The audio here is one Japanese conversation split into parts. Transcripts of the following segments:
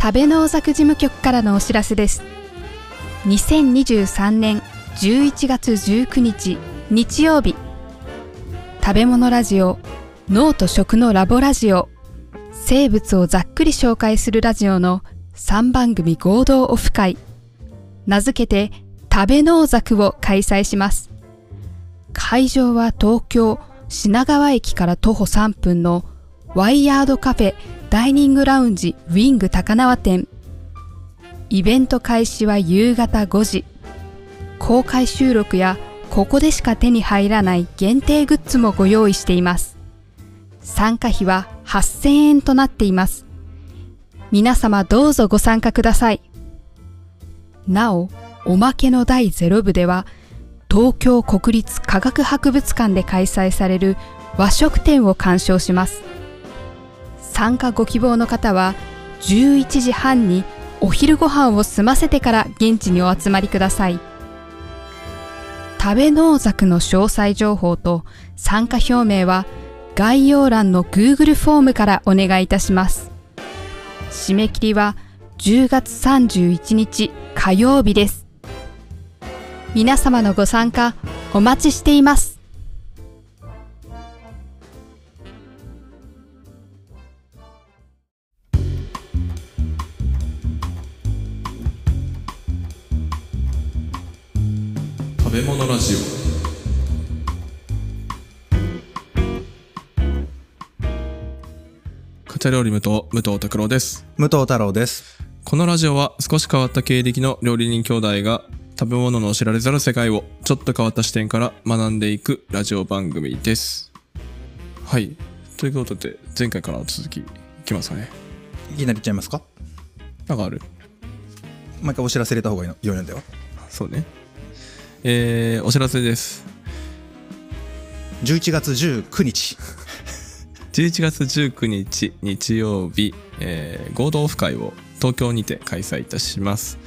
食べ農作事務局からのお知らせです。2023年11月19日日曜日。食べ物ラジオ脳と食のラボラジオ。生物をざっくり紹介するラジオの3番組合同オフ会。名付けて食べ農作を開催します。会場は東京品川駅から徒歩3分のワイヤードカフェダイニングラウンジウィング高輪店。イベント開始は夕方5時。公開収録やここでしか手に入らない限定グッズもご用意しています。参加費は8000円となっています。皆様どうぞご参加ください。なおおまけの第0部では東京国立科学博物館で開催される和食展を鑑賞します。参加ご希望の方は11時半にお昼ご飯を済ませてから現地にお集まりください。食べ農作の詳細情報と参加表明は概要欄の Google フォームからお願いいたします。締め切りは10月31日火曜日です。皆様のご参加お待ちしています。ラジオ。カチャ料理無糖武藤拓郎です。武藤太郎です。このラジオは少し変わった経歴の料理人兄弟が食べ物の知られざる世界をちょっと変わった視点から学んでいくラジオ番組です。はい。ということで前回からの続きいきますかね。いきなり言っちゃいますか？なんかある？毎回お知らせ入れた方がいいの？良いのでは？そうねえー、お知らせです11月19日。11月19日日曜日、えー合同オフ会を東京にて開催いたします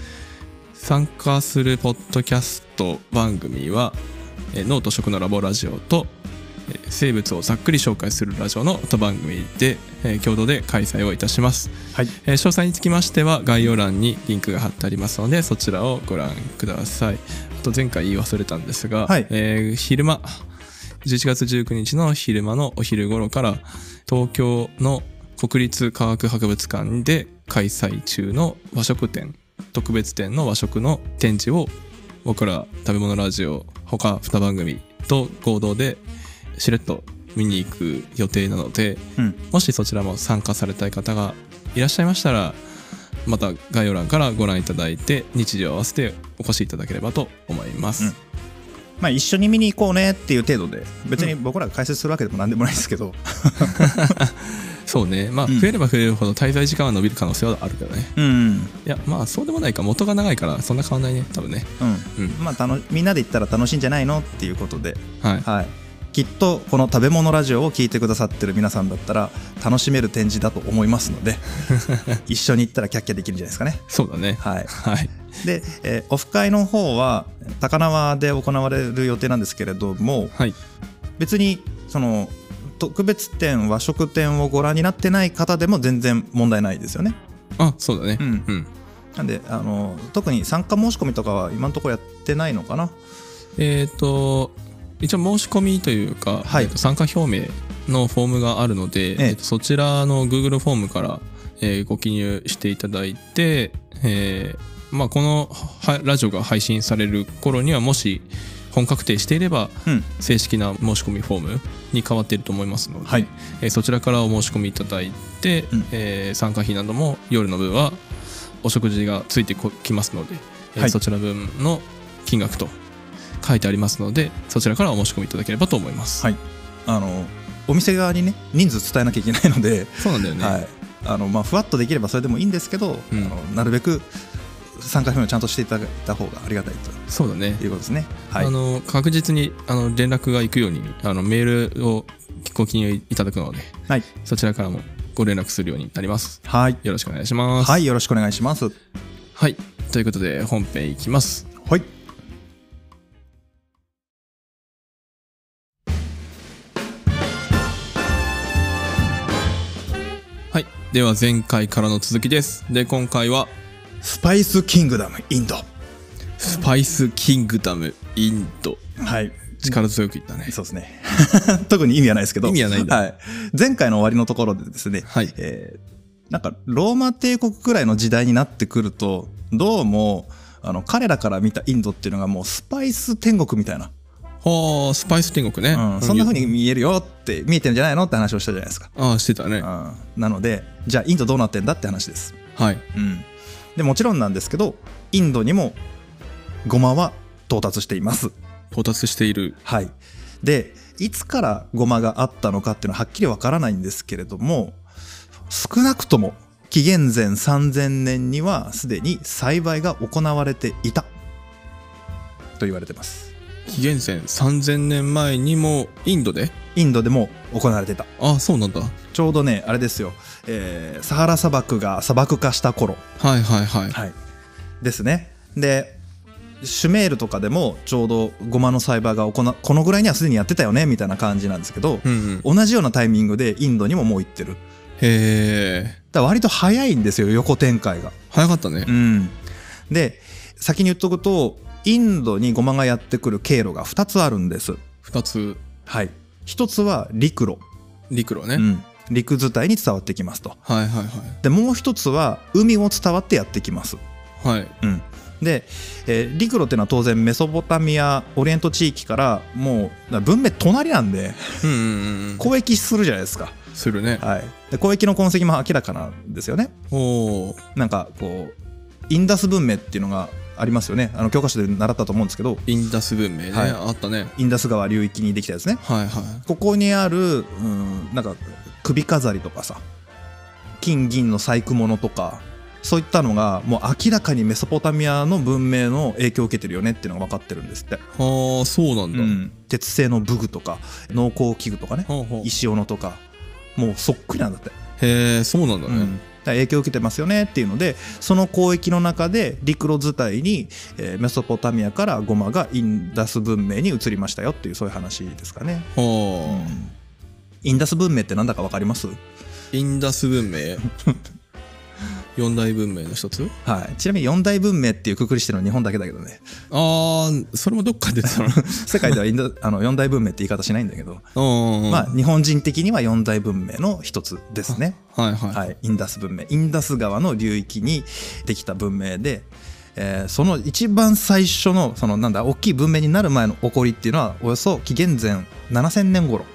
参加するポッドキャスト番組は、えー脳と食のラボラジオと、えー生物をざっくり紹介するラジオの2番組で、えー共同で開催をいたします、はい。えー詳細につきましては概要欄にリンクが貼ってありますのでそちらをご覧くださいあと前回言い忘れたんですが、はいえー昼間11月19日の昼間のお昼頃から東京の国立科学博物館で開催中の和食展特別展の和食の展示を僕ら食べ物ラジオ他2番組と合同でしれっと見に行く予定なのでうん。もしそちらも参加されたい方がいらっしゃいましたらまた概要欄からご覧いただいて日時を合わせてお越しいただければと思います、うん。まあ一緒に見に行こうねっていう程度で、別に僕らが解説するわけでもなんでもないですけど、そうね。まあうん。増えれば増えるほど滞在時間は伸びる可能性はあるけどね。うん。いやまあそうでもないか元が長いからそんな変わんないね多分ね。うん。うん。まあ楽みんなで行ったら楽しいんじゃないのっていうことで、はい。はい。きっとこの食べ物ラジオを聞いてくださってる皆さんだったら楽しめる展示だと思いますので 一緒に行ったらキャッキャできるんじゃないですかね。そうだね。はい、はい。で、えーオフ会の方は高輪で行われる予定なんですけれどもはい。別にその特別展和食展をご覧になってない方でも全然問題ないですよね。あそうだね。うん。うん。なんであの特に参加申し込みとかは今のところやってないのかな。えっ、と一応申し込みというか、はい。参加表明のフォームがあるので、ええ。えーとそちらの Google フォームから、えーご記入していただいて、えーまあ、このはラジオが配信される頃にはもし本確定していればうん。正式な申し込みフォームに変わっていると思いますので、はい。えーそちらからお申し込みいただいて、うん。えー参加費なども夜の分はお食事がついてこきますので、えーはい。そちら分の金額と書いてありますのでそちらからお申し込みいただければと思います、はい。あのお店側にね人数伝えなきゃいけないので、そうなんだよね、はい。あのまあ、ふわっとできればそれでもいいんですけど、うん。あのなるべく参加表明をちゃんとしていただいた方がありがたいそうだね。ということですね。はい。あの確実にあの連絡が行くようにあのメールをご記入いただくのではい。そちらからもご連絡するようになります。はい。よろしくお願いします。はい、よろしくお願いします。はい。ということで本編いきます。はい。では前回からの続きです。で今回はスパイスキングダムインド。スパイスキングダムインド。はい。力強く言ったね。そうですね。特に意味はないですけど。意味はないんだ。はい、前回の終わりのところでですね、はい。えーなんかローマ帝国くらいの時代になってくるとどうもあの彼らから見たインドっていうのがもうスパイス天国みたいな、はあスパイス天国ね、うん、そんな風に見えるよって見えてるんじゃないのって話をしたじゃないですか、ああしてたね。うん、なのでじゃあインドどうなってんだって話です、はい。うん、でもちろんなんですけどインドにもゴマは到達しています。到達している。はい。でいつからゴマがあったのかっていうのははっきりわからないんですけれども少なくとも紀元前3000年にはすでに栽培が行われていた。と言われてます紀元前3000年前にもインドで？インドでも行われてた。ああそうなんだ。ちょうどねあれですよ、えーサハラ砂漠が砂漠化した頃。はいはいはい。はい。ですね。でシュメールとかでもちょうどゴマの栽培がこのぐらいにはすでにやってたよねみたいな感じなんですけど、うんうん。同じようなタイミングでインドにももう行ってる。へえだ割と早いんですよ横展開が。早かったね。うん、で先に言っとくとインドにゴマがやってくる経路が2つあるんです。二つ。はい、1つは陸路、陸路ね、うん、陸伝いに伝わってきますと。はいはいはい。でもう1つは海を伝わってやってきます。はい。うん、で、えー陸路っていうのは当然メソポタミアオリエント地域からもう文明隣なんでうんうんうん交易するじゃないですか。するね。はい、で交易の痕跡も明らかなんですよね。おおなんかこうインダス文明っていうのがありますよね。あの教科書で習ったと思うんですけど。インダス文明ね、はい。あったね。インダス川流域にできたやつね。はいはい。ここにある、うん、なんか首飾りとかさ金銀の細工物とかそういったのがもう明らかにメソポタミアの文明の影響を受けてるよねっていうのが分かってるんですって、はあそうなんだ、うん、鉄製の武具とか農耕器具とかね。石斧とか。もうそっくりなんだって。へえそうなんだね、うん影響を受けてますよねっていうのでその交易の中で陸路伝いに、えーメソポタミアからゴマがインダス文明に移りましたよっていうそういう話ですかね、はあ、インダス文明ってなんだか分かります？インダス文明？四大文明の一つ？はい、ちなみに四大文明っていうくくりしてるのは日本だけだけどね。ああそれもどっかで 世界ではインダあの四大文明って言い方しないんだけど、うんまあ日本人的には四大文明の一つですね、はいはい、はい、インダス文明。インダス川の流域にできた文明で、えーその一番最初のそのなんだ大きい文明になる前の起こりっていうのはおよそ紀元前7000年頃。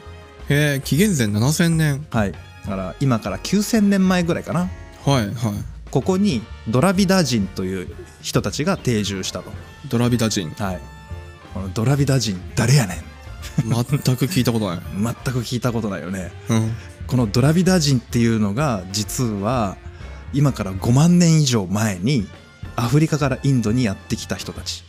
へえ紀元前7000年。はい。だから今から9000年前ぐらいかなはいはい。ここにドラビダ人という人たちが定住したと。ドラビダ人。はい。このドラビダ人誰やねん。全く聞いたことない。全く聞いたことないよね。うん。このドラビダ人っていうのが実は今から5万年以上前にアフリカからインドにやってきた人たち。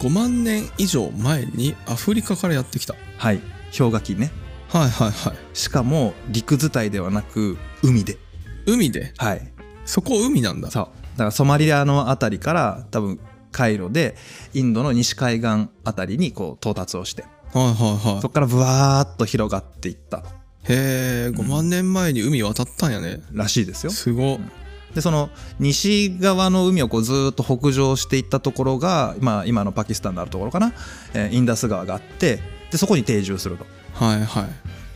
5万年以上前にアフリカからやってきた。はい。氷河期ね。はいはいはい。しかも陸伝いではなく海で海で？はい。そこ海なんだ。そう。だからソマリアの辺りから多分海路でインドの西海岸あたりにこう到達をして。はいはいはい。そこからブワーッと広がっていった。へえ5万年前に海渡ったんやね。らしいですよ。すご。っでその西側の海をこうずーっと北上していったところが、まあ、今のパキスタンのあるところかな、えーインダス川があってでそこに定住すると。はいは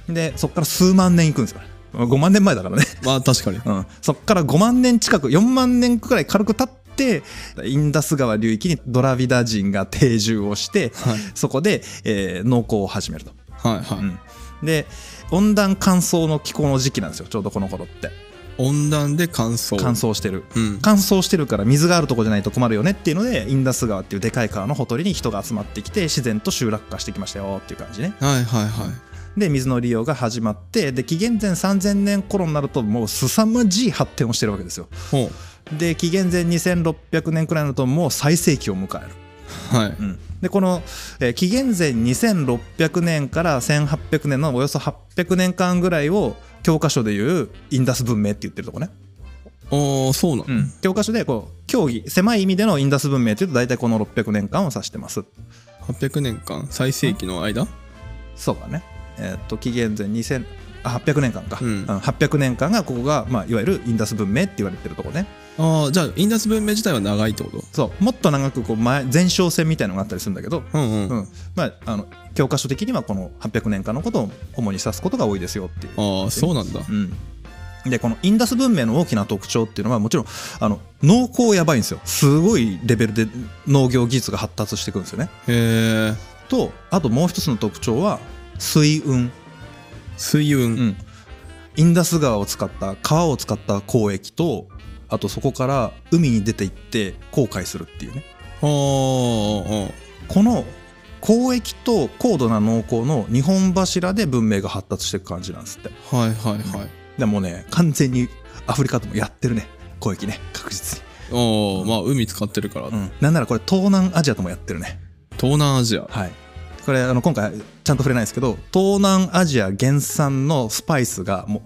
い。でそこから数万年行くんですよ5万年前だからね、まあ確かに。うん、そこから5万年近く4万年くらい軽く経ってインダス川流域にドラビダ人が定住をしてはい。そこで、えー農耕を始めると、はいはい、うん。で温暖乾燥の気候の時期なんですよちょうどこの頃って。温暖で乾燥。乾燥してる。うん。乾燥してるから水があるとこじゃないと困るよねっていうのでインダス川っていうでかい川のほとりに人が集まってきて自然と集落化してきましたよっていう感じね。はいはいはいで水の利用が始まってで紀元前3000年頃になるともう凄まじい発展をしてるわけですよ。ほで紀元前2600年くらいになるともう最盛期を迎える、うはい。うん。でこの、えー紀元前2600年から1800年のおよそ800年間ぐらいを教科書でいうインダス文明って言ってるとこね。ああそうなの、うん、教科書でこう競技狭い意味でのインダス文明というと大体この600年間を指してます。800年間最盛期の間？そうだねえーっと紀元前2000あ800年間か、うん。800年間がここが、まあ、いわゆるインダス文明って言われてるとこね。ああじゃあインダス文明自体は長いってこと？そう。もっと長くこう前前哨戦みたいのがあったりするんだけど、うんうん、うん。まあ、あの教科書的にはこの800年間のことを主に指すことが多いですよっていう。ああそうなんだ。うん。でこのインダス文明の大きな特徴っていうのはもちろんあの農耕やばいんですよ。すごいレベルで農業技術が発達していくんですよね。へえとあともう一つの特徴は水運、水運、うん、インダス川を使った川を使った交易とあとそこから海に出て行って航海するっていうね。この交易と高度な農耕の2本柱で文明が発達していく感じなんですって。あはいはいはい。でもね完全にアフリカともやってるね。交易ね。確実に、ああまあ海使ってるから、うん、なんならこれ東南アジアともやってるね。東南アジア。はい。これあの今回ちゃんと触れないですけど東南アジア原産のスパイスがもう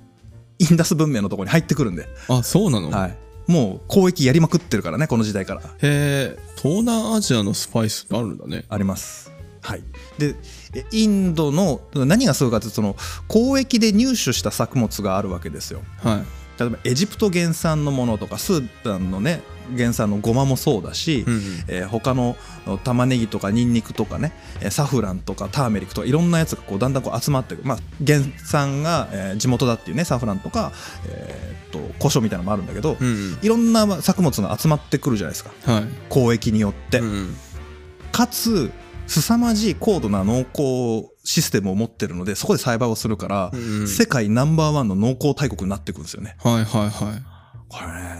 インダス文明のところに入ってくるんで、あそうなの、はい、もう交易やりまくってるからねこの時代から。へえ東南アジアのスパイスってあるんだね。あります。はい、でえインドの何がすごいかというとその交易で入手した作物があるわけですよ。はい。例えばエジプト原産のものとかスーダンのね原産のゴマもそうだし、うんうん。えー他の玉ねぎとかニンニクとかねえーサフランとかターメリックとかいろんなやつがこうだんだんこう集まってくる、まあ、原産が、えー地元だっていうねサフランとか、えーっと胡椒みたいなのもあるんだけど、うんうん。いろんな作物が集まってくるじゃないですか。はい。交易によって。うんうん。かつ凄まじい高度な農耕システムを持ってるのでそこで栽培をするから、うんうん。世界ナンバーワンの農耕大国になっていくんですよね。はいはいはい。これね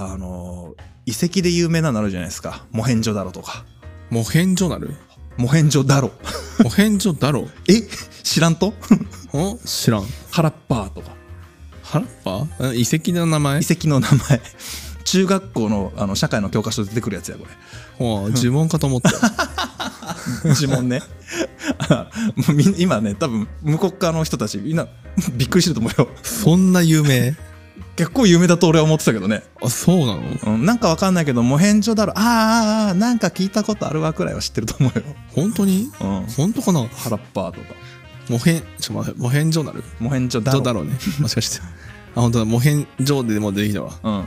あの遺跡で有名なのあるじゃないですか。モヘンジョダロとか。モヘンジョなる？モヘンジョダロモヘンジョだろ？え？知らんと？ん知らん。ハラッパーとか。ハラッパー？え遺跡の名前？遺跡の名前。中学校のあの社会の教科書で出てくるやつやこほう呪文かと思った。呪文ね。あもうみん今ね多分向こう側の人たちみんなびっくりしてると思うよ。そんな有名？結構有名だと俺は思ってたけどね。あそうなの？うん、なんかわかんないけど、モヘンジョだろ、あーあーあー、なんか聞いたことあるわくらいは知ってると思うよ。本当に？うん。本当かな？ハラッパーとか。モヘンちょ待ってモヘンジョなる？モヘンジョだろ。ジョだろうね。もしかして。あ本当だ。モヘンジョでも出てきたわ。うん。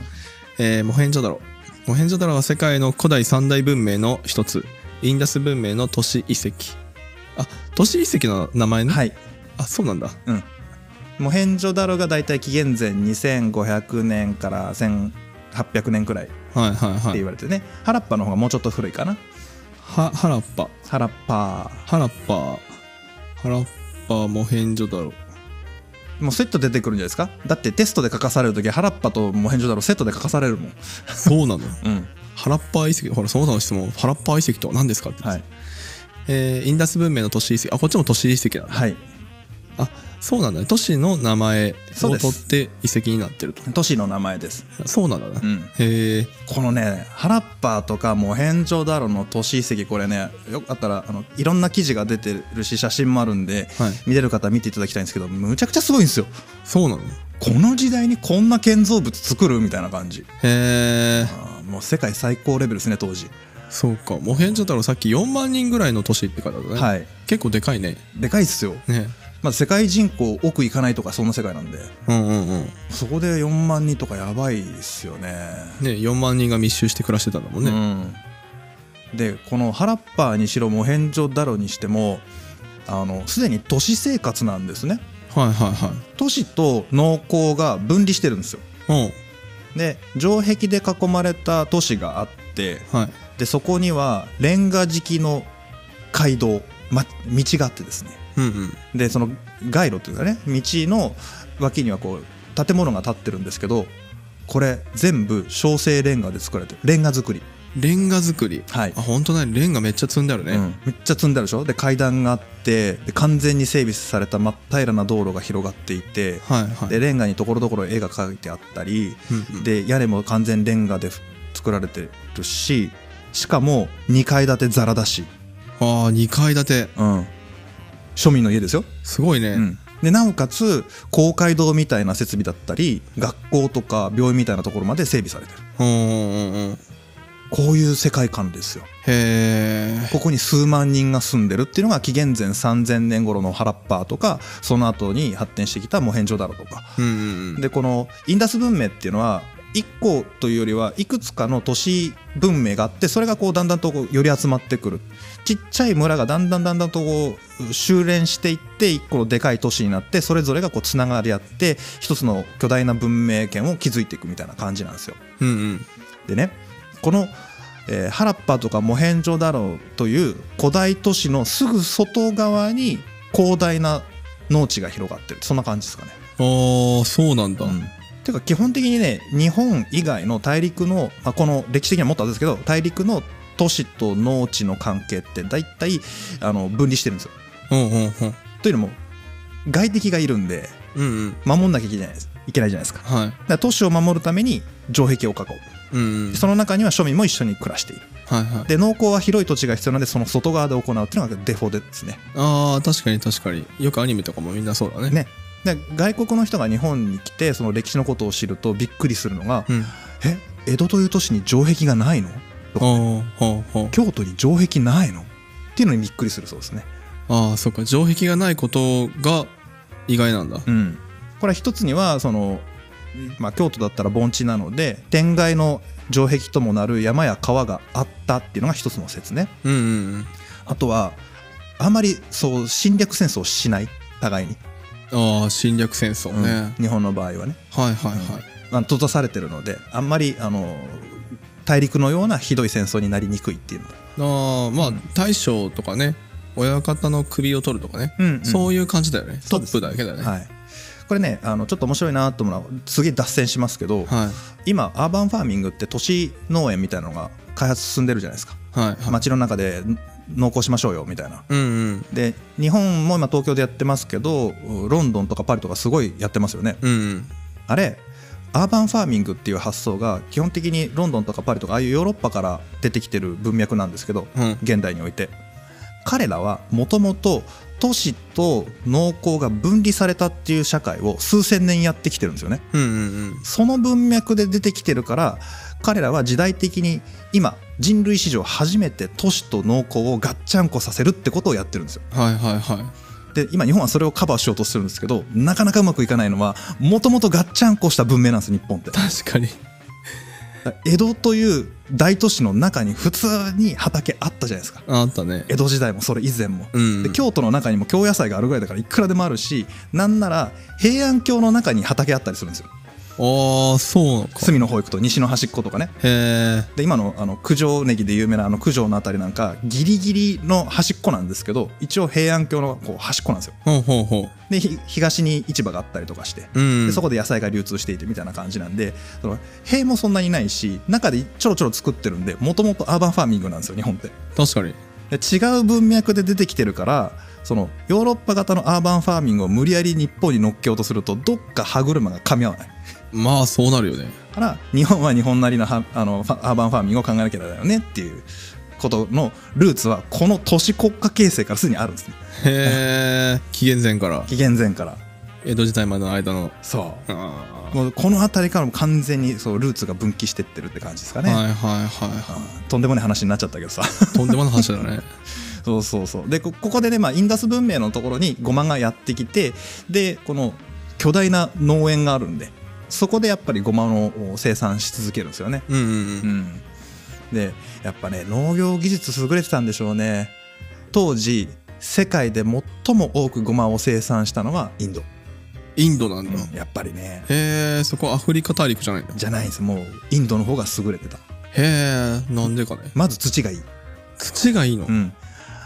えーモヘンジョダロモヘンジョダロは世界の古代三大文明の一つ。インダス文明の都市遺跡。あ都市遺跡の名前ね、はい。あそうなんだ。うん。モヘンジョダロがだいたい紀元前2500年から1800年くらいってはいはいはい言われてね。ハラッパの方がもうちょっと古いかな。はハラッパハラッパハラッパハラッパモヘンジョダロー。もうセット出てくるんじゃないですか？だってテストで書かされるときハラッパとモヘンジョダロセットで書かされるもん。そうなの？うん。ハラッパ遺跡ほらその他の質問ハラッパ遺跡とは何ですかって、はい。えーインダス文明の都市遺跡あこっちも都市遺跡だ、はい。あそうなんだね。都市の名前を取って遺跡になってると。都市の名前です。そうなんだね、うん。へえ。このねハラッパーとかモヘンジョダロの都市遺跡これねよかったらあのいろんな記事が出てるし写真もあるんで、はい。見れる方は見ていただきたいんですけどむちゃくちゃすごいんですよ。そうなの？この時代にこんな建造物作るみたいな感じ。へえ。もう世界最高レベルですね当時。そうか。モヘンジョダロさっき4万人ぐらいの都市って書いてあったね、はい。結構でかいね。でかいっすよ。ねまず世界人口億いかないとかそんな世界なんで。うんうんうん。そこで4万人とかやばいっすよね。ね4万人が密集して暮らしてたんだもんね、うん、でこのハラッパーにしろモヘンジョダロにしてもあのすでに都市生活なんですね。はいはいはい。都市と農耕が分離してるんですよ。う。んで城壁で囲まれた都市があってはい。でそこにはレンガ敷きの街道、ま、道があってですねうんうん。でその街路というかね。道の脇にはこう建物が建ってるんですけどこれ全部小生レンガで作られてる。レンガ作り。レンガ作り。はい。あ本当だね。レンガめっちゃ積んであるね、うん、めっちゃ積んであるでしょ？で階段があってで完全に整備された真っ平らな道路が広がっていてはいはい。でレンガにところどころ絵が描いてあったりうんうん。で屋根も完全レンガで作られてるししかも2階建てザラだし、ああ2階建て。うん、庶民の家ですよ、すごいね、うん、でなおかつ公会堂みたいな設備だったり学校とか病院みたいなところまで整備されてる。こういう世界観ですよ。へえここに数万人が住んでるっていうのが紀元前3000年頃のハラッパーとかその後に発展してきたモヘンジョダロとか。うん。でこのインダス文明っていうのは1個というよりはいくつかの都市文明があってそれがこうだんだんとこうより集まってくる。ちっちゃい村がだんだんだんだんとこう修練していって1個のでかい都市になってそれぞれがこうつながり合って一つの巨大な文明圏を築いていくみたいな感じなんですよ。うんうん。でねこの、えーハラッパとかモヘンジョダロという古代都市のすぐ外側に広大な農地が広がってる。そんな感じですかね。ああそうなんだ、うんていうか基本的にね日本以外の大陸の、まあ、この歴史的にはもっとあれですけど大陸の都市と農地の関係って大体あの分離してるんですよ。うんうんうんというのも外敵がいるんでうんうん守んなきゃいけないいけないじゃないですか。はいら都市を守るために城壁を囲う。うんうんその中には庶民も一緒に暮らしている。はいはいで農耕は広い土地が必要なのでその外側で行うっていうのがデフォですね。ああ確かに確かによくアニメとかもみんなそうだねねで外国の人が日本に来てその歴史のことを知るとびっくりするのがうん「え江戸という都市に城壁がないの?」とかほうほうほう京都に城壁ないの？っていうのにびっくりするそうですね。ああそっか。城壁がないことが意外なんだ。うん、これは一つにはその、まあ、京都だったら盆地なので天外の城壁ともなる山や川があったっていうのが一つの説ね。うんうんうん。あとはあまりそう侵略戦争をしない。互いに、ああ侵略戦争ね、うん。日本の場合はね。はいはいはい、まあ、閉ざされてるのであんまりあの大陸のようなひどい戦争になりにくいっていうの。ああまあ大将とかね親方の首を取るとかね、うんうん。そういう感じだよね。トップだけだよね。はい、これねあのちょっと面白いなと思うのはすげえ脱線しますけど、はい。今アーバンファーミングって都市農園みたいなのが開発進んでるじゃないですか。はいはい。街の中で農耕しましょうよみたいな。うんうん。で日本も今東京でやってますけどロンドンとかパリとかすごいやってますよね。うんうん。あれアーバンファーミングっていう発想が基本的にロンドンとかパリとかああいうヨーロッパから出てきてる文脈なんですけどうん。現代において。彼らはもともと都市と農耕が分離されたっていう社会を数千年やってきてるんですよね。うんうんうん。その文脈で出てきてるから彼らは時代的に今人類史上初めて都市と農耕をガッチャンコさせるってことをやってるんですよ。はいはいはい。で今日本はそれをカバーしようとしてるんですけどなかなかうまくいかないのはもともとガッチャンコした文明なんです日本って。確かに。江戸という大都市の中に普通に畑あったじゃないですか。ああったね。江戸時代もそれ以前も、うん。で京都の中にも京野菜があるぐらいだからいくらでもあるしなんなら平安京の中に畑あったりするんですよああそうなのか。隅の方行くと西の端っことかね。へえで今のあの九条ネギで有名なあの九条のあたりなんかギリギリの端っこなんですけど一応平安京のこう端っこなんですよ。ほうほうほでひ東に市場があったりとかして。ううん。でそこで野菜が流通していてみたいな感じなんでその塀もそんなにないし中でちょろちょろ作ってるんでもともとアーバンファーミングなんですよ日本って。確かに。で違う文脈で出てきてるからそのヨーロッパ型のアーバンファーミングを無理やり日本に乗っけようとするとどっか歯車が噛み合わないまあそうなるよね。から日本は日本なりのはあのアーバンファーミングを考えなきゃだよねっていうことのルーツはこの都市国家形成からすでにあるんですね。へえ 紀元前から。紀元前から江戸時代までの間の。そあうもうこの辺りからも完全にそうルーツが分岐してってるって感じですかね、あはいはいはいはうんとんでもない話になっちゃったけどさ。いとんでもない話だね。そうそうそう。でこここでね、まあ、インダス文明のところにゴマがやってきてでこの巨大な農園があるんでそこでやっぱりゴマの生産し続けるんですよね。うんうんううん。んでやっぱね農業技術優れてたんでしょうね。当時世界で最も多くゴマを生産したのがインド、インドなんだ、やっぱりね。へえそこアフリカ大陸じゃないんだじゃないんですもうインドの方が優れてた。へえなんでかね。まず土がいい、土がいいの？うん、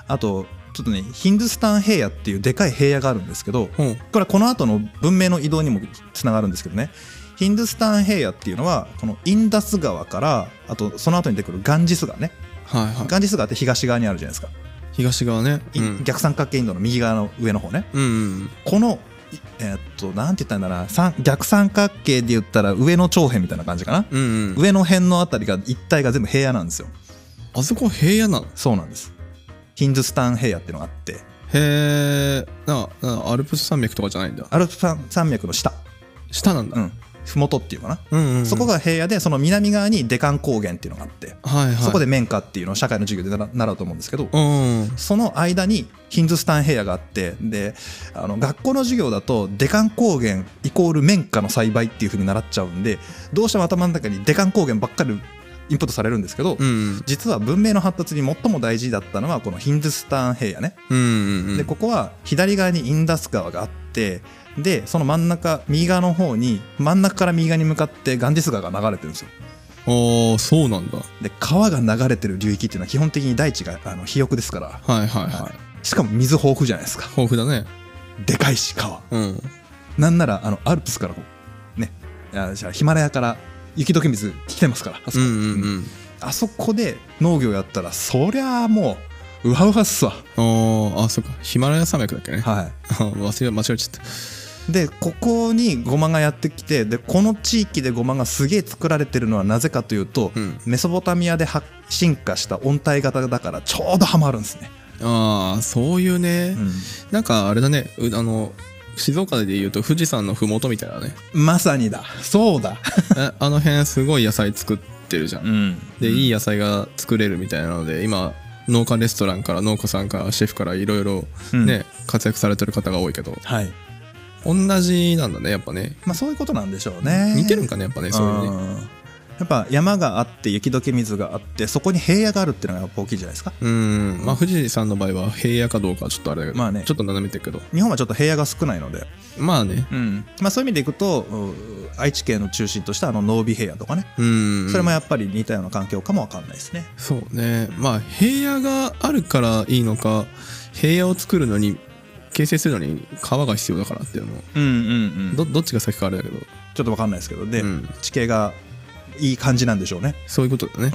あとちょっとねヒンドゥスタン平野っていうでかい平野があるんですけどう。んこれはこの後の文明の移動にもつながるんですけどね。ヒンドゥスタン平野っていうのはこのインダス川からあとその後に出てくるガンジス川ね。はいはい。ガンジス川って東側にあるじゃないですか、東側ね。いうん。逆三角形インドの右側の上の方ね。うんうんこのいえーっとなんて言ったんだな。三逆三角形で言ったら上の長辺みたいな感じかな、うんうん。上の辺のあたりが一帯が全部平野なんですよ。あそこ平野なの？そうなんですヒンドゥスタン平野っていうのがあって。へえアルプス山脈とかじゃないんだ。アルプス山脈の下。下なんだ、うん。麓っていうかな、うんうんうん。そこが平野でその南側にデカン高原っていうのがあって、はいはい。そこで綿花っていうのを社会の授業で習習うと思うんですけど、うんその間にヒンズスタン平野があってであの学校の授業だとデカン高原イコール綿花の栽培っていう風に習っちゃうんでどうしても頭の中にデカン高原ばっかりインプットされるんですけど、うん。実は文明の発達に最も大事だったのはこのヒンズスタン平野ね、うんうんうん。でここは左側にインダス川があってでその真ん中右側の方に真ん中から右側に向かってガンジス川が流れてるんですよ。ああそうなんだ。で川が流れてる流域っていうのは基本的に大地があの肥沃ですから、はいはい。はい。しかも水豊富じゃないですか。豊富だね。でかいし川。うん。なんならあのアルプスからこうねあじゃあヒマラヤから雪解け水来てますからあそこ,、うんうんうん。あそこで農業やったらそりゃあもううわうわっすわ。あーあそうか。ヒマラヤ山脈だっけね。は 忘れ間違えちゃった。いでここにゴマがやってきてでこの地域でゴマがすげえ作られてるのはなぜかというと、うん。メソポタミアでは進化した温帯型だからちょうどハマるんですね、ああそういうね、うん。なんかあれだね。うあの静岡で言うと富士山の麓みたいなね。まさにだ。そうだ、えあの辺すごい野菜作ってるじゃん、ん。でいい野菜が作れるみたいなので今農家レストランから農家さんからシェフからいろいろうん。ね、活躍されてる方が多いけど。はい。同じなんだねやっぱね。まあそういうことなんでしょうね。似てるんかねやっぱねそういうね。うんやっぱ山があって雪解け水があってそこに平野があるっていうのがやっぱ大きいじゃないですか。うん。まあ富士山の場合は平野かどうかはちょっとあれだけど、まあね。ちょっと斜めてるけど。日本はちょっと平野が少ないので、まあね。うん。まあ、そういう意味でいくとう愛知県の中心としたあの濃尾平野とかね。うん。それもやっぱり似たような環境かもわかんないですね。そうね。まあ平野があるからいいのか平野を作るのに形成するのに川が必要だからっていうのも。うんうんうん。どどっちが先かあれだけど。ちょっとわかんないですけど。で、うん。地形がいい感じなんでしょうね。そういうことだね。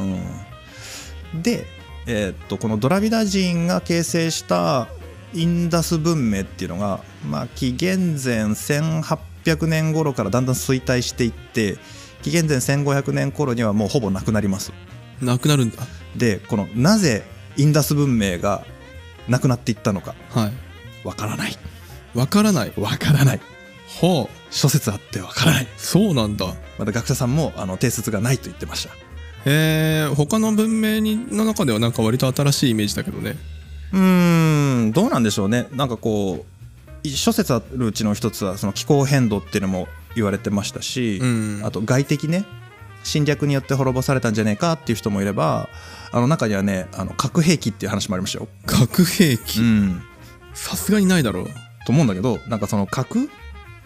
うん。で、えーっとこのドラビダ人が形成したインダス文明っていうのが、まあ、紀元前1800年頃からだんだん衰退していって紀元前1500年頃にはもうほぼなくなります。なくなるんだ。でこのなぜインダス文明がなくなっていったのか。はい。わからない。わからない。わからない。はあ諸説あってわからない。そうなんだ。また学者さんもあの定説がないと言ってました。えー、他の文明にの中ではなんか割と新しいイメージだけどね。うーんどうなんでしょうね。なんかこう諸説あるうちの一つはその気候変動っていうのも言われてましたし、うん。あと外敵ね侵略によって滅ぼされたんじゃねえかっていう人もいればあの中にはねあの核兵器っていう話もありましたよ。核兵器。うん、さすがにないだろう。と思うんだけどなんかその核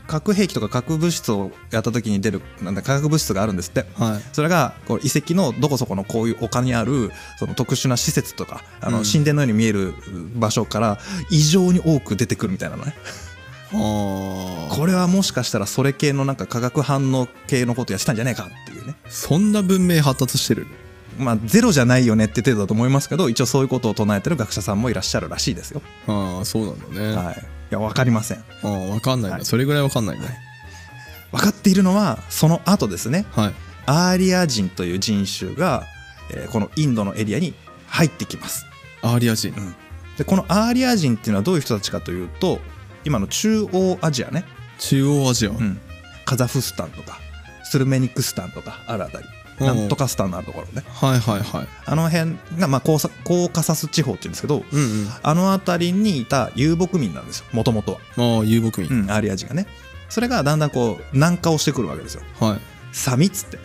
核兵器とか核物質をやった時に出るなんだ化学物質があるんですって。はい。それがこう遺跡のどこそこのこういう丘にあるその特殊な施設とかあのうん。神殿のように見える場所から異常に多く出てくるみたいなのね。これはもしかしたらそれ系のなんか化学反応系のことやってたんじゃないかっていうね。そんな文明発達してる？まあゼロじゃないよねって程度だと思いますけど一応そういうことを唱えてる学者さんもいらっしゃるらしいですよ、ああそうなんだね、はい、いや分かりません。ああ分かんないんだ、はい。それぐらい分かんないんだ分かっているのはその後ですね。はい。アーリア人という人種が、えーこのインドのエリアに入ってきます。アーリア人。でこのアーリア人っていうのはどういう人たちかというと今の中央アジアね、中央アジア、うん、カザフスタンとかトルクメニスタンとかあるあたり。うんなんとかスタンのあるところね。はいはいはい。あの辺が、まあ、コーカサス地方っていうんですけどうんうん。あの辺りにいた遊牧民なんですよ。もともとは、ああ遊牧民、うん、アーリア人がね。それがだんだんこう南下をしてくるわけですよ。はい。サミっつって。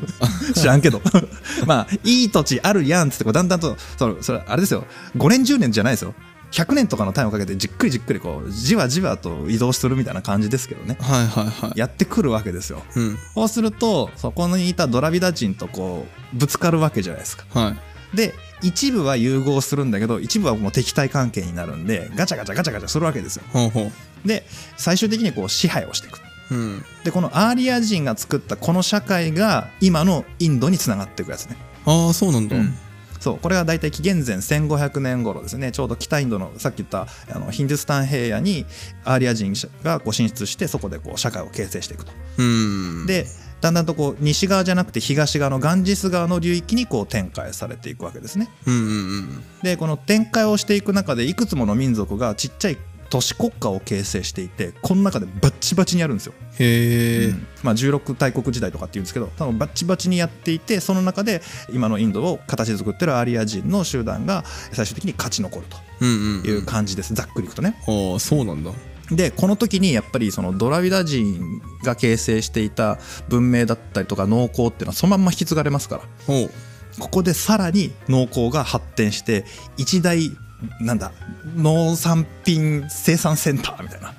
知らんけど。まあいい土地あるやんっつってだんだんとそのそれあれですよ。5年10年じゃないですよ100年とかのタイムをかけてじっくりじっくりこうじわじわと移動するみたいな感じですけどね。はいはいはい。やってくるわけですよ。うん。そうするとそこにいたドラビダ人とこうぶつかるわけじゃないですか。はい。で一部は融合するんだけど一部はもう敵対関係になるんでガチャガチャガチャガチャするわけですよ。ほうほで最終的にこう支配をしていく。ううん。でこのアーリア人が作ったこの社会が今のインドにつながっていくやつね。ああそうなんだ、そうこれが大体紀元前1500年頃ですね。ちょうど北インドのさっき言ったあのヒンドゥスタン平野にアーリア人がこう進出してそこでこう社会を形成していくと。うん。でだんだんとこう西側じゃなくて東側のガンジス川の流域にこう展開されていくわけですね。でこの展開をしていく中でいくつもの民族がちっちゃい都市国家を形成していてこの中でバッチバチにやるんですよ、へえ、うん。まあ、16大国時代とかっていうんですけど多分バッチバチにやっていてその中で今のインドを形作ってるアーリア人の集団が最終的に勝ち残るうんうん、という感じです、ざっくりいくとね。ああそうなんだ。でこの時にやっぱりそのドラビダ人が形成していた文明だったりとか農耕っていうのはそのまんま引き継がれますから。ここでさらに農耕が発展して一大なんだ農産品生産センターみたいな。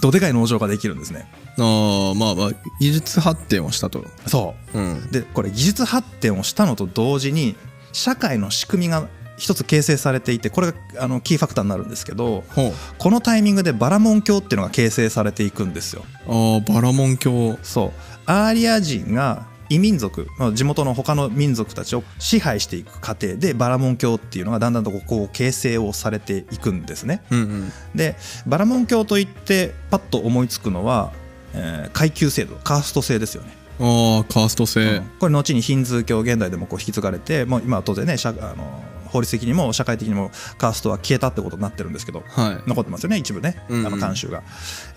どでかい農場ができるんですね。ああまあまあ技術発展をしたと。そう。ん。うでこれ技術発展をしたのと同時に社会の仕組みが一つ形成されていてこれがあのキーファクターになるんですけどほう。このタイミングでバラモン教っていうのが形成されていくんですよ。ああバラモン教。そう。アーリア人が異民族まあ地元の他の民族たちを支配していく過程でバラモン教っていうのがだんだんとこう形成をされていくんですね。うんうん。でバラモン教といってパッと思いつくのは、えー階級制度カースト制ですよね、ああカースト制、うん。これ後にヒンズー教現代でもこう引き継がれてもう今は当然ね社あの法律的にも社会的にもカーストは消えたってことになってるんですけどはい。残ってますよね一部ね、うんうん。あの慣習が、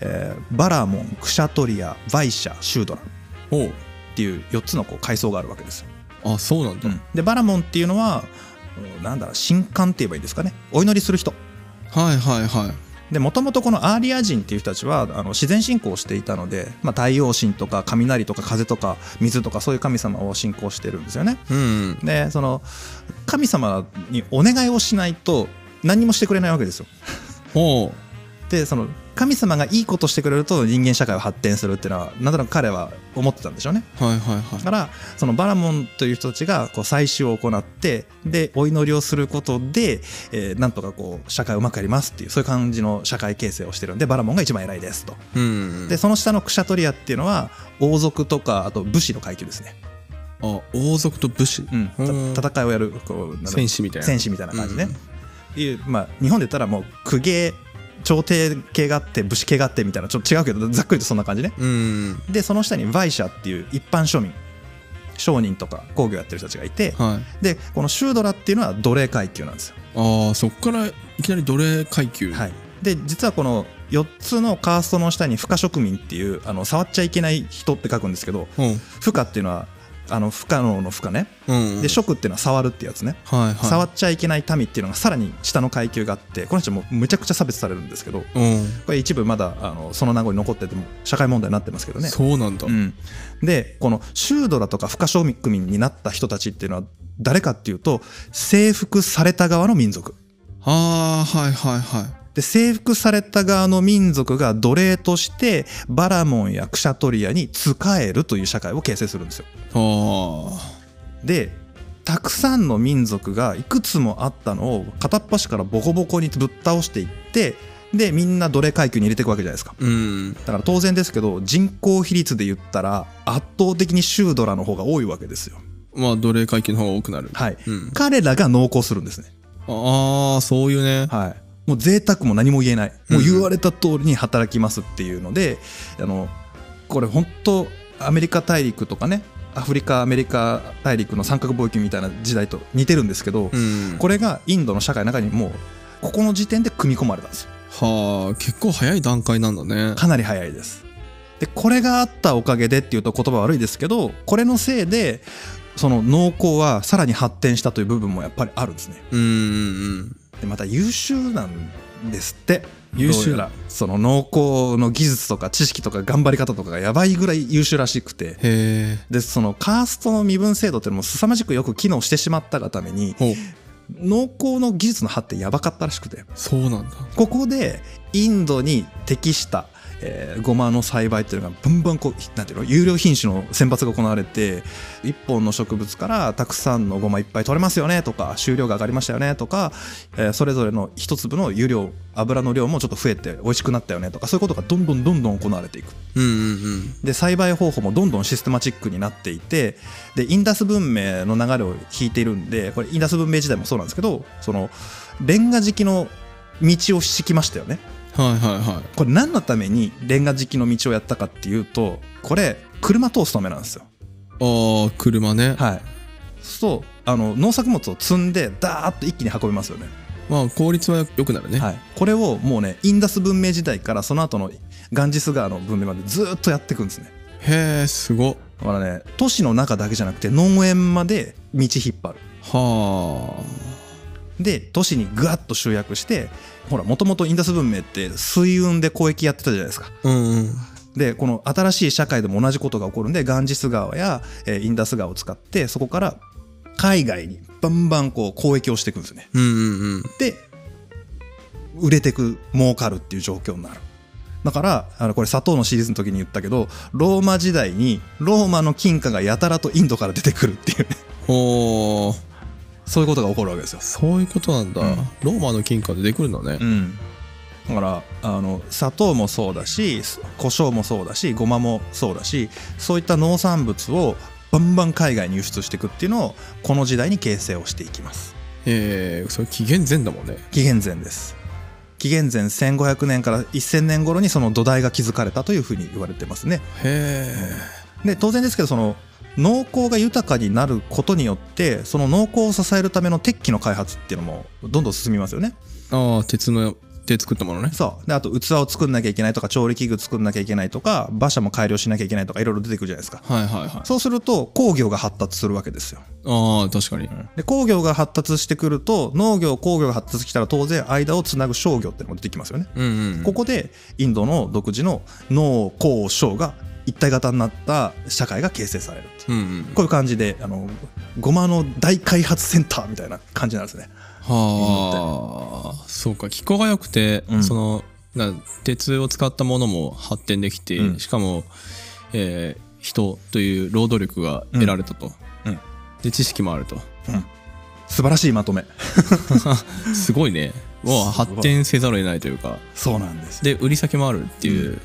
えーバラモンクシャトリアバイシャシュードラほうっていう4つのこう階層があるわけですよ、あそうなんだ、でバラモンっていうのはうんなんだろう神官って言えばいいですかね。お祈りする人。はいはいはい。でもともとこのアーリア人っていう人たちはあの自然信仰をしていたので、まあ、太陽神とか雷とか風とか水とかそういう神様を信仰してるんですよね。うんうん。でその神様にお願いをしないと何にもしてくれないわけですよ。ほでその神様がいいことしてくれると人間社会は発展するっていうのはなんとなく彼は思ってたんでしょうね。うはいはいはいだからそのバラモンという人たちがこう祭祀を行ってでお祈りをすることで、えーなんとかこう社会をうまくやりますっていうそういう感じの社会形成をしてるんでバラモンが一番偉いですと。うんうんでその下のクシャトリアっていうのは王族とかあと武士の階級ですね。あ王族と武士、うん戦いをやるこう戦士みたいな戦士みたいな感じね。いうまあ日本で言ったらもう公家朝廷系があって武士系があってみたいなちょっと違うけどざっくりとそんな感じね。うん。でその下にバイシャっていう一般庶民商人とか工業やってる人たちがいてはい。でこのシュードラっていうのは奴隷階級なんですよ。ああそっからいきなり奴隷階級。はい、で実はこの4つのカーストの下に不可植民っていうあの触っちゃいけない人って書くんですけどうん。不可っていうのはあの不可能の不可ね。うん。で職っていうのは触るってやつね、はいはい。触っちゃいけない民っていうのがさらに下の階級があってこの人もむちゃくちゃ差別されるんですけどうん。これ一部まだあのその名残残ってても社会問題になってますけどね。そうなんだ、うん、でこのシュードラとか不可庶民になった人たちっていうのは誰かっていうと征服された側の民族。ああはいはいはいで征服された側の民族が奴隷としてバラモンやクシャトリアに仕えるという社会を形成するんですよ。あでたくさんの民族がいくつもあったのを片っ端からボコボコにぶっ倒していってでみんな奴隷階級に入れていくわけじゃないですか。あうんだから当然ですけど人口比率で言ったら圧倒的にシュードラの方が多いわけですよ。まあ奴隷階級の方が多くなるはい。うん、彼らが濃厚するんですね。ああそういうねはい。もう贅沢も何も言えない。もう言われた通りに働きますっていうので、あの、これ本当アメリカ大陸とかね、アフリカ、アメリカ大陸の三角貿易みたいな時代と似てるんですけど、うんこれがインドの社会の中にもう、ここの時点で組み込まれたんですよ。はあ結構早い段階なんだねかなり早いです。で、これがあったおかげでっていうと言葉悪いですけど、これのせいで、その農耕はさらに発展したという部分もやっぱりあるんですね。うんうんでまた優秀なんですって。優秀どうやら。その農耕の技術とか知識とか頑張り方とかがやばいぐらい優秀らしくて。でそのカーストの身分制度っていうのも凄まじくよく機能してしまったがために農耕の技術の発展やばかったらしくて。そうなんだ。ここでインドに適した、えー、ゴマの栽培っていうのがバンバンこうなんていうの有料品種の選抜が行われて一本の植物からたくさんのゴマいっぱい取れますよねとか収量が上がりましたよねとか、えーそれぞれの一粒の有料油の量もちょっと増えて美味しくなったよねとかそういうことがどんどんどんどん行われていく。うんうんうん。で栽培方法もどんどんシステマチックになっていてでインダス文明の流れを引いているんでこれインダス文明時代もそうなんですけどそのレンガ敷きの道を敷きましたよねはいはいはい。これ何のためにレンガ敷きの道をやったかっていうとこれ車通すためなんですよ。ああ車ね。はい。そうあの農作物を積んでダーッと一気に運びますよね。まあ効率は良くなるね、はい、これをもうねインダス文明時代からその後のガンジス川の文明までずーっとやっていくんですね。へえすご。っだからね都市の中だけじゃなくて農園まで道引っ張る。はで都市にグワッと集約してほらもともとインダス文明って水運で交易やってたじゃないですか。あうんうん。でこの新しい社会でも同じことが起こるんでガンジス川や、えーインダス川を使ってそこから海外にバンバンこう交易をしていくんですね。うんうんうん。で売れてく儲かるっていう状況になる。だからあのこれ砂糖のシリーズの時に言ったけどローマ時代にローマの金貨がやたらとインドから出てくるっていうね。ほーそういうことが起こるわけですよ。そういうことなんだ、うん。ローマの金貨出てくるんだね。うん。だからあの砂糖もそうだし胡椒もそうだしごまもそうだしそういった農産物をバンバン海外に輸出していくっていうのをこの時代に形成をしていきます。えー、それ紀元前だもんね。紀元前です。紀元前1500年から1000年頃にその土台が築かれたというふうに言われてますね。へえ。で当然ですけどその農耕が豊かになることによってその農耕を支えるための鉄器の開発っていうのもどんどん進みますよね。ああ鉄ので作ったものね。そう。であと器を作んなきゃいけないとか調理器具作んなきゃいけないとか馬車も改良しなきゃいけないとかいろいろ出てくるじゃないですか。はいはいはい。そうすると工業が発達するわけですよ。ああ確かに。で工業が発達してくると農業工業が発達したら当然間をつなぐ商業っていうのも出てきますよね。うんうんここでインドの独自の農工商が一体型になった社会が形成されるっていう。うんうん。こういう感じであのごまの大開発センターみたいな感じなんですね。はあ。そうか。気候が良くて、うん。そのな鉄を使ったものも発展できて、うん。しかも、えー人という労働力が得られたと、うん。で知識もあると。素晴らしいまとめ。すごいね。もう発展せざるを得ないというか。そうなんですで売り先もあるっていう、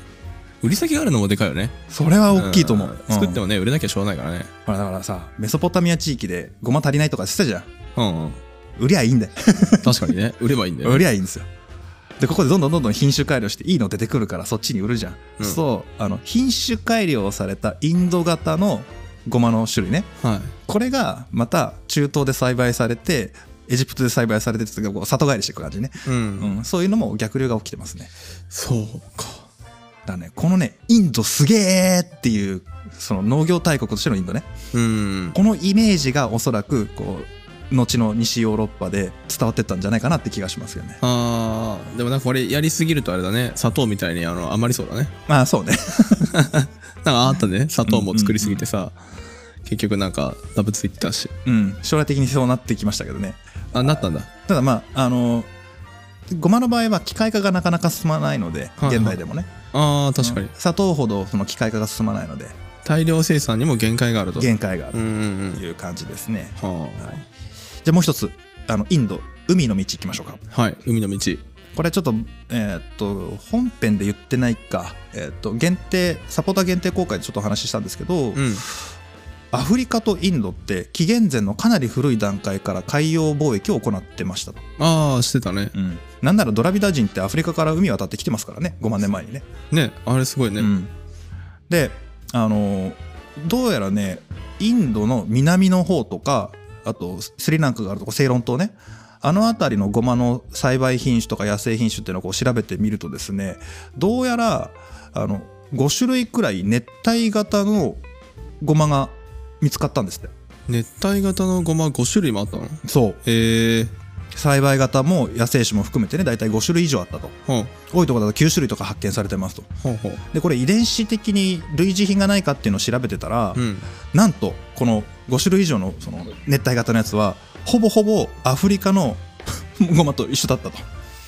売り先があるのもでかいよね。それは大きいと思う、ん。作ってももね売れなきゃしょうがないからね。ほらだからさメソポタミア地域でごま足りないとかしてたじゃん。うん、うん、売りゃいいんだよ。確かにね。売ればいいんだよ、売ね、りゃいいんですよ。でここでどんどんどんどん品種改良していいの出てくるからそっちに売るじゃん、うん。そうあの品種改良されたインド型のごまの種類ね。はい。これがまた中東で栽培されてエジプトで栽培されてってこう里帰りしていく感じね、うん、うん、そういうのも逆流が起きてますね。そうかだね。このねインドすげえっていうその農業大国としてのインドね。うん。このイメージがおそらくこう後の西ヨーロッパで伝わってったんじゃないかなって気がしますよね。あー。でもなんかこれやりすぎるとあれだね。砂糖みたいにあの余りそうだね。まあそうね。なんかあったね。砂糖も作りすぎてさ、結局なんかダブついてたし。うん。将来的にそうなってきましたけどね。あなったんだ。ただまああのごまの場合は機械化がなかなか進まないのではいはい。現代でもねあー確かに、うん。砂糖ほどその機械化が進まないので。大量生産にも限界があると。限界があるという感じですね、ははい、じゃあもう一つあのインド海の道行きましょうか。あはい海の道。これちょっとえーっと本編で言ってないか。えーっと限定サポーター限定公開でちょっとお話ししたんですけど、うん。アフリカとインドって紀元前のかなり古い段階から海洋貿易を行ってましたと、ああしてたね。うん、なんならドラビダ人ってアフリカから海渡ってきてますからね。5万年前にね。ねあれすごいね、うん、であのどうやらねインドの南の方とかあとスリランカがあるとこセイロン島ね。あの辺りのゴマの栽培品種とか野生品種っていうのをこう調べてみるとですねどうやらあの5種類くらい熱帯型のゴマが見つかったんですって。熱帯型のごま5種類もあったの？そう。へえ栽培型も野生種も含めてね大体5種類以上あったと。多いところだと9種類とか発見されてますと。でこれ遺伝子的に類似品がないかっていうのを調べてたら、うん。なんとこの5種類以上のその熱帯型のやつはほぼほぼアフリカの ゴマと一緒だったと。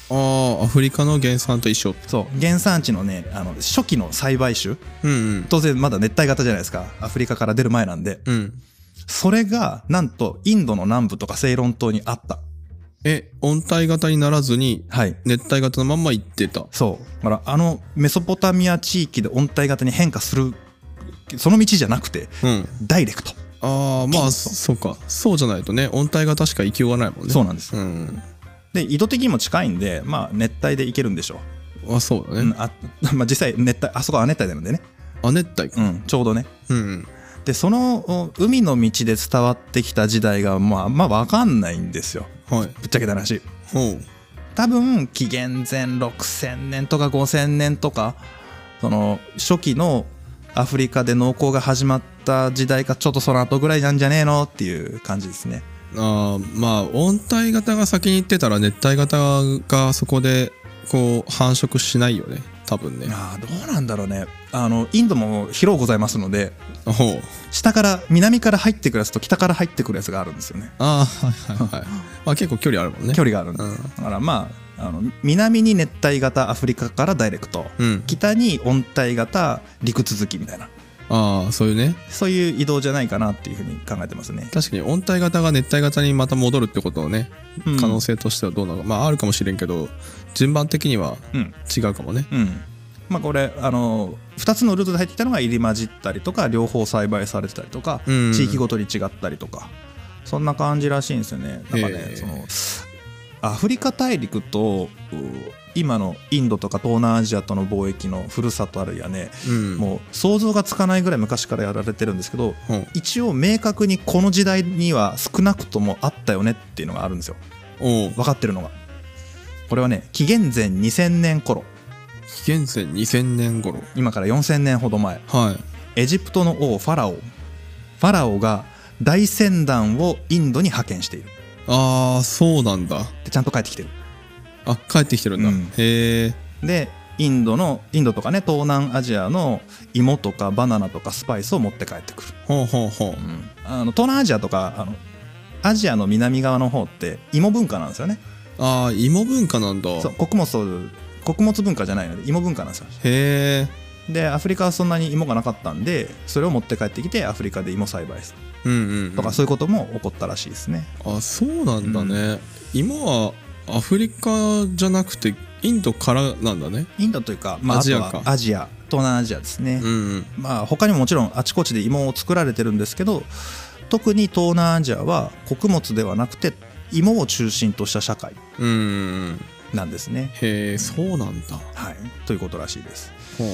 ああアフリカの原産と一緒。そう。原産地のねあの初期の栽培種うんうん。当然まだ熱帯型じゃないですか。アフリカから出る前なんで。うん。それがなんとインドの南部とかセイロン島にあったえ温帯型にならずにはい。熱帯型のまんま行ってた。そう。だからあのメソポタミア地域で温帯型に変化するその道じゃなくてうん。ダイレクト。ああまあそう。か。そうじゃないとね温帯型しか行きようがないもんね。そうなんです。うん。で緯度的にも近いんでまあ熱帯で行けるんでしょあそうだう、うんね、あ まあ、実際熱帯あそこは亜熱帯なんでね、亜熱帯か。うん、ちょうどね。うんでそのお海の道で伝わってきた時代がまあまあ分かんないんですよ。はい。ぶっちゃけた話。多分紀元前6000年とか5000年とかその初期のアフリカで農耕が始まった時代かちょっとその後ぐらいなんじゃねえのっていう感じですね。あーまあ温帯型が先に行ってたら熱帯型がそこでこう繁殖しないよね多分ね。ああどうなんだろうね。あのインドも広うございますので下から南から入ってくるやつと北から入ってくるやつがあるんですよね。ああはいはいはい。まあ結構距離あるもんね。距離があるんで、うん。だからまああの南に熱帯型アフリカからダイレクトうん。北に温帯型陸続きみたいなああそういうね。そういう移動じゃないかなっていうふうに考えてますね。確かに温帯型が熱帯型にまた戻るってことをねうん。可能性としてはどうなのか、まああるかもしれんけど順番的にはうん。違うかもね。うん。まあこれあの2つのルートで入ってきたのが入り混じったりとか両方栽培されてたりとか、うん。地域ごとに違ったりとかそんな感じらしいんですよね。なんかねへえ。そのアフリカ大陸とう今のインドとか東南アジアとの貿易のふるさとあるいはね、うん。もう想像がつかないぐらい昔からやられてるんですけどほう一応明確にこの時代には少なくともあったよねっていうのがあるんですよ。分かってるのが。これはね紀元前2000年頃。紀元前2000年頃。今から4000年ほど前。はい。エジプトの王ファラオ。ファラオが大船団をインドに派遣している。ああそうなんだ。でちゃんと帰ってきてるあ帰ってきてるんだ、うん。へえ。でインドのインドとかね東南アジアの芋とかバナナとかスパイスを持って帰ってくる、ほうほうほう。あの東南アジアとかあのアジアの南側の方って芋文化なんですよね。ああ芋文化なんだ。そう穀物穀物文化じゃないので芋文化なんですよ。へえ。でアフリカはそんなに芋がなかったんでそれを持って帰ってきてアフリカで芋栽培する。うんうん、うん、とかそういうことも起こったらしいですね。あそうなんだね、芋はアフリカじゃなくてインドからなんだね。インドというか、まあ、アジアか。アジア東南アジアですね、うんうん。まあ他にももちろんあちこちで芋を作られてるんですけど特に東南アジアは穀物ではなくて芋を中心とした社会なんですね。へえそうなんだ。はい、ということらしいです。ほ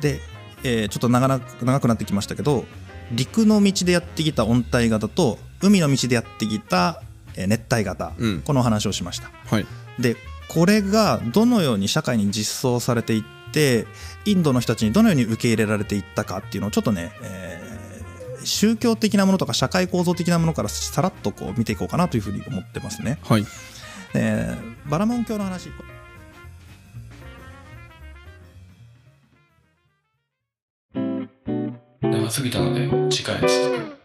で、えーちょっと長な長くなってきましたけど陸の道でやってきた温帯型と海の道でやってきたえー熱帯型、うん。このお話をしました。うはい。でこれがどのように社会に実装されていってインドの人たちにどのように受け入れられていったかっていうのをちょっとね、えー宗教的なものとか社会構造的なものからさらっとこう見ていこうかなというふうに思ってますね。はい。えーバラモン教の話。長すぎたので次回続く